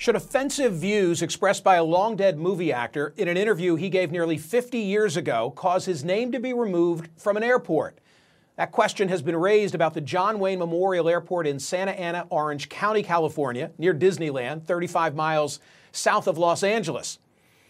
Should offensive views expressed by a long dead movie actor in an interview he gave nearly 50 years ago cause his name to be removed from an airport? That question has been raised about the John Wayne Memorial Airport in Santa Ana, Orange County, California, near Disneyland, 35 miles south of Los Angeles.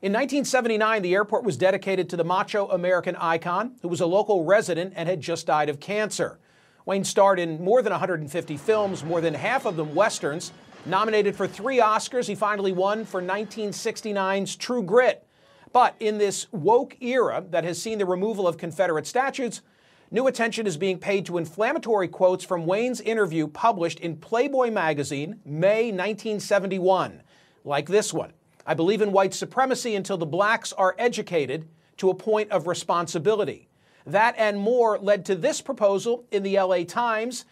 In 1979, the airport was dedicated to the macho American icon who was a local resident and had just died of cancer. Wayne starred in more than 150 films, more than half of them westerns. Nominated for three Oscars, he finally won for 1969's True Grit. But in this woke era that has seen the removal of Confederate statues, new attention is being paid to inflammatory quotes from Wayne's interview published in Playboy magazine, May 1971, like this one I believe in white supremacy until the blacks are educated to a point of responsibility. That and more led to this proposal in the LA Times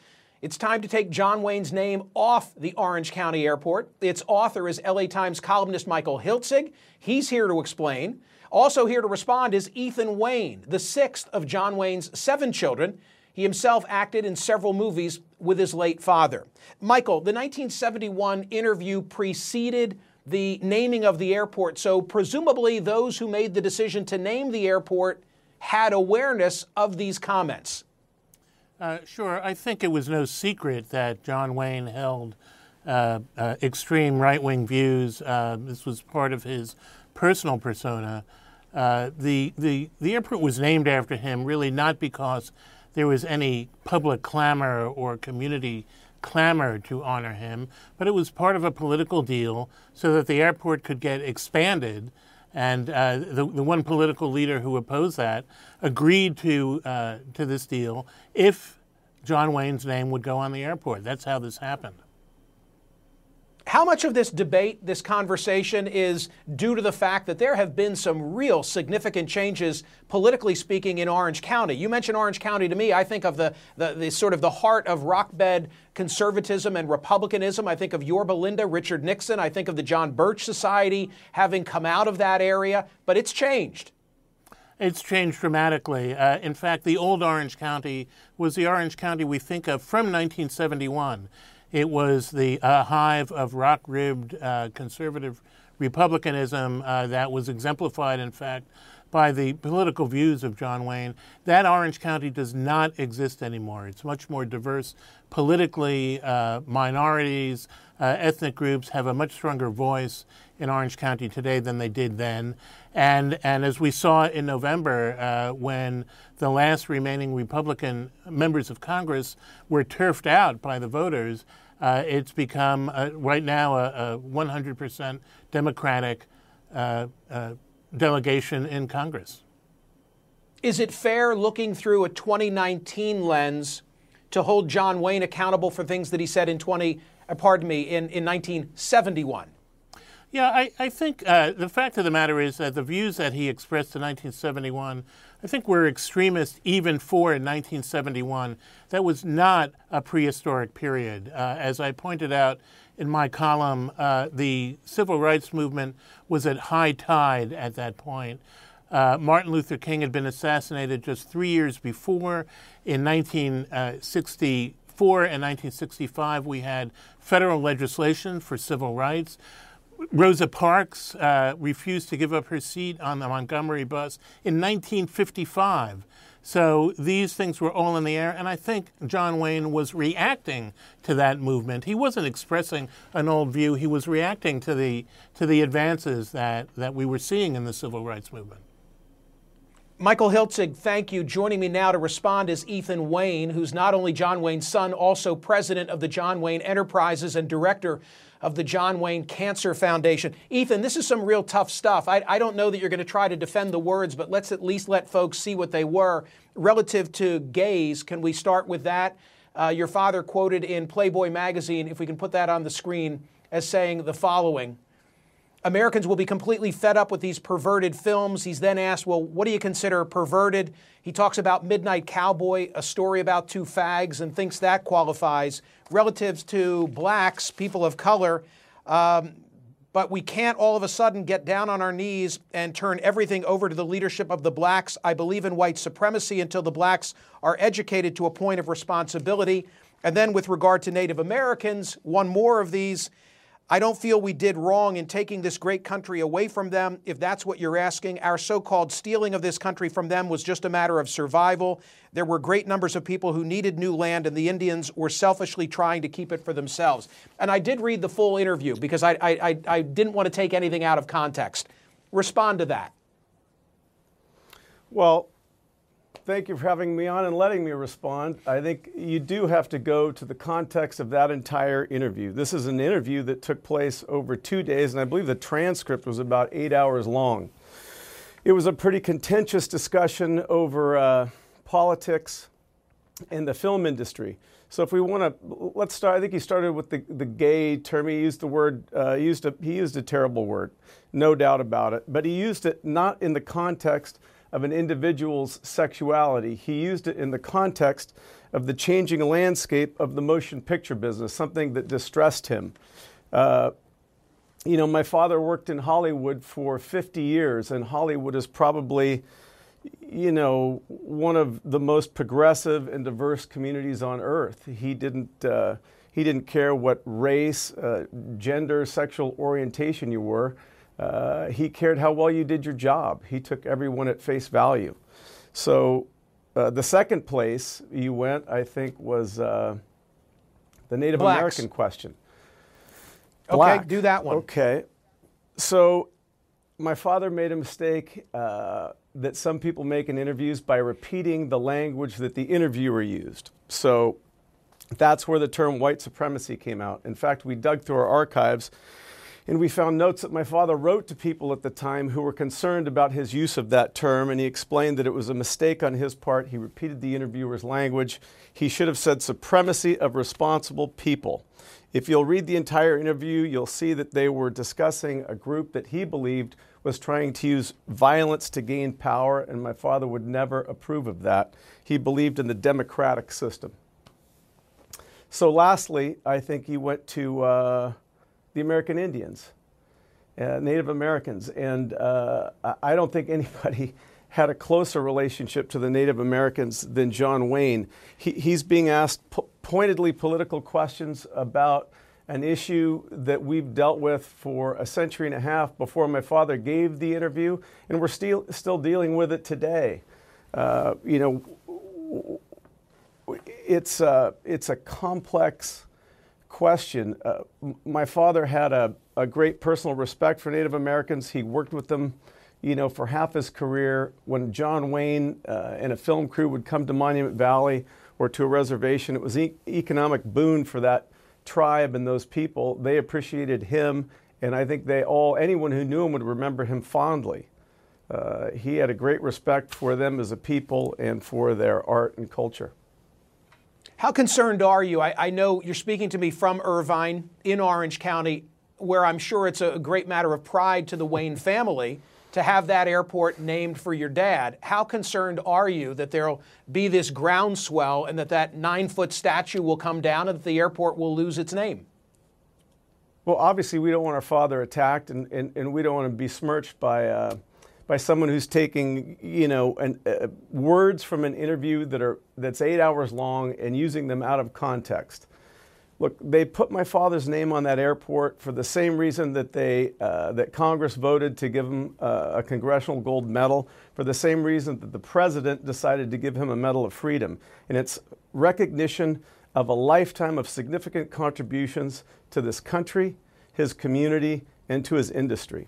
it's time to take John Wayne's name off the Orange County Airport. Its author is LA Times columnist Michael Hiltzik. He's here to explain. Also here to respond is Ethan Wayne, the sixth of John Wayne's seven children. He himself acted in several movies with his late father. Michael, the 1971 interview preceded the naming of the airport, so presumably those who made the decision to name the airport had awareness of these comments. Uh, sure. I think it was no secret that John Wayne held uh, uh, extreme right wing views. Uh, this was part of his personal persona. Uh, the, the, the airport was named after him really not because there was any public clamor or community clamor to honor him, but it was part of a political deal so that the airport could get expanded. And uh, the, the one political leader who opposed that agreed to uh, to this deal if John Wayne's name would go on the airport. That's how this happened. How much of this debate, this conversation, is due to the fact that there have been some real significant changes, politically speaking, in Orange County? You mentioned Orange County to me. I think of the, the, the sort of the heart of rock bed conservatism and republicanism. I think of Yorba Linda, Richard Nixon. I think of the John Birch Society having come out of that area. But it's changed. It's changed dramatically. Uh, in fact, the old Orange County was the Orange County we think of from 1971. It was the uh, hive of rock ribbed uh, conservative republicanism uh, that was exemplified, in fact, by the political views of John Wayne. That Orange County does not exist anymore. It's much more diverse politically. Uh, minorities, uh, ethnic groups have a much stronger voice in Orange County today than they did then. And, and as we saw in November, uh, when the last remaining Republican members of Congress were turfed out by the voters, uh, it's become uh, right now a, a, 100% Democratic uh, uh, delegation in Congress. Is it fair, looking through a 2019 lens, to hold John Wayne accountable for things that he said in 20, uh, pardon me, in, in 1971? Yeah, I, I think uh, the fact of the matter is that the views that he expressed in 1971, I think were extremist even for 1971. That was not a prehistoric period. Uh, as I pointed out in my column, uh, the civil rights movement was at high tide at that point. Uh, Martin Luther King had been assassinated just three years before. In 1964 and 1965, we had federal legislation for civil rights. Rosa Parks uh, refused to give up her seat on the Montgomery bus in 1955. So these things were all in the air, and I think John Wayne was reacting to that movement. He wasn't expressing an old view; he was reacting to the to the advances that that we were seeing in the civil rights movement. Michael Hiltzik, thank you. Joining me now to respond is Ethan Wayne, who's not only John Wayne's son, also president of the John Wayne Enterprises and director of the John Wayne Cancer Foundation. Ethan, this is some real tough stuff. I, I don't know that you're going to try to defend the words, but let's at least let folks see what they were. Relative to gays, can we start with that? Uh, your father quoted in Playboy magazine, if we can put that on the screen, as saying the following. Americans will be completely fed up with these perverted films. He's then asked, Well, what do you consider perverted? He talks about Midnight Cowboy, a story about two fags, and thinks that qualifies. Relative to blacks, people of color, um, but we can't all of a sudden get down on our knees and turn everything over to the leadership of the blacks. I believe in white supremacy until the blacks are educated to a point of responsibility. And then, with regard to Native Americans, one more of these. I don't feel we did wrong in taking this great country away from them. If that's what you're asking, our so called stealing of this country from them was just a matter of survival. There were great numbers of people who needed new land, and the Indians were selfishly trying to keep it for themselves. And I did read the full interview because I, I, I didn't want to take anything out of context. Respond to that. Well, thank you for having me on and letting me respond. I think you do have to go to the context of that entire interview. This is an interview that took place over two days, and I believe the transcript was about eight hours long. It was a pretty contentious discussion over uh, politics and the film industry. So if we want to, let's start. I think he started with the, the gay term. He used the word. Uh, used a he used a terrible word, no doubt about it. But he used it not in the context of an individual's sexuality. He used it in the context of the changing landscape of the motion picture business, something that distressed him. Uh, you know, my father worked in Hollywood for 50 years, and Hollywood is probably, you know, one of the most progressive and diverse communities on earth. He didn't. Uh, he didn't care what race, uh, gender, sexual orientation you were. Uh, he cared how well you did your job. He took everyone at face value. So uh, the second place you went, I think, was uh, the Native Blacks. American question. Black. Okay, do that one. Okay. So my father made a mistake uh, that some people make in interviews by repeating the language that the interviewer used. So that's where the term white supremacy came out. In fact, we dug through our archives and we found notes that my father wrote to people at the time who were concerned about his use of that term, and he explained that it was a mistake on his part. He repeated the interviewer's language. He should have said supremacy of responsible people. If you'll read the entire interview, you'll see that they were discussing a group that he believed was trying to use violence to gain power, and my father would never approve of that. He believed in the democratic system. So, lastly, I think he went to. Uh, the American Indians, uh, Native Americans. And uh, I don't think anybody had a closer relationship to the Native Americans than John Wayne. He, he's being asked po- pointedly political questions about an issue that we've dealt with for a century and a half before my father gave the interview, and we're still, still dealing with it today. Uh, you know, it's, uh, it's a complex question. Uh, my father had a, a great personal respect for Native Americans. He worked with them, you know, for half his career. When John Wayne uh, and a film crew would come to Monument Valley or to a reservation, it was an e- economic boon for that tribe and those people. They appreciated him, and I think they all, anyone who knew him would remember him fondly. Uh, he had a great respect for them as a people and for their art and culture. How concerned are you? I, I, know you're speaking to me from Irvine in Orange County, where I'm sure it's a great matter of pride to the Wayne family to have that airport named for your dad. How concerned are you that there'll be this groundswell and that that nine foot statue will come down and that the airport will lose its name? Well, obviously, we don't want our father attacked and, and, and we don't want to be smirched by. Uh, by someone who's taking you know an, uh, words from an interview that are that's eight hours long and using them out of context. Look, they put my father's name on that airport for the same reason that they uh, that Congress voted to give him uh, a congressional gold medal, for the same reason that the president decided to give him a Medal of Freedom, and it's recognition of a lifetime of significant contributions to this country, his community, and to his industry.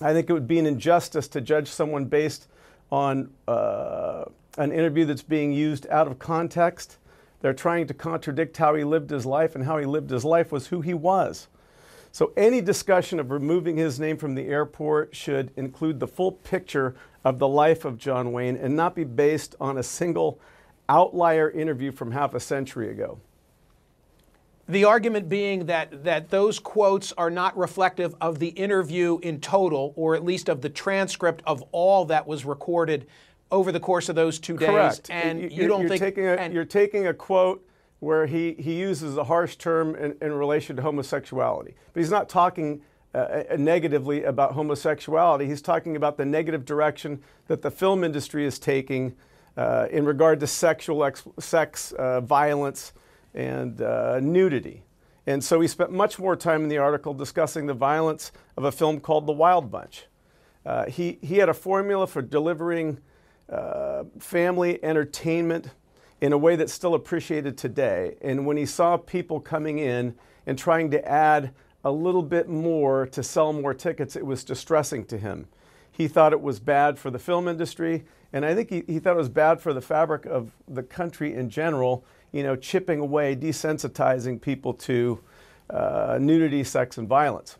I think it would be an injustice to judge someone based on uh, an interview that's being used out of context. They're trying to contradict how he lived his life, and how he lived his life was who he was. So, any discussion of removing his name from the airport should include the full picture of the life of John Wayne and not be based on a single outlier interview from half a century ago. The argument being that, that those quotes are not reflective of the interview in total, or at least of the transcript of all that was recorded over the course of those two days. Correct. And you, you don't you're think taking a, and, you're taking a quote where he, he uses a harsh term in, in relation to homosexuality, but he's not talking uh, uh, negatively about homosexuality. He's talking about the negative direction that the film industry is taking uh, in regard to sexual ex- sex uh, violence and uh, nudity. And so he spent much more time in the article discussing the violence of a film called The Wild Bunch. Uh, he, he had a formula for delivering uh, family entertainment in a way that's still appreciated today. And when he saw people coming in and trying to add a little bit more to sell more tickets, it was distressing to him. He thought it was bad for the film industry, and I think he, he thought it was bad for the fabric of the country in general, you know, chipping away, desensitizing people to uh, nudity, sex, and violence.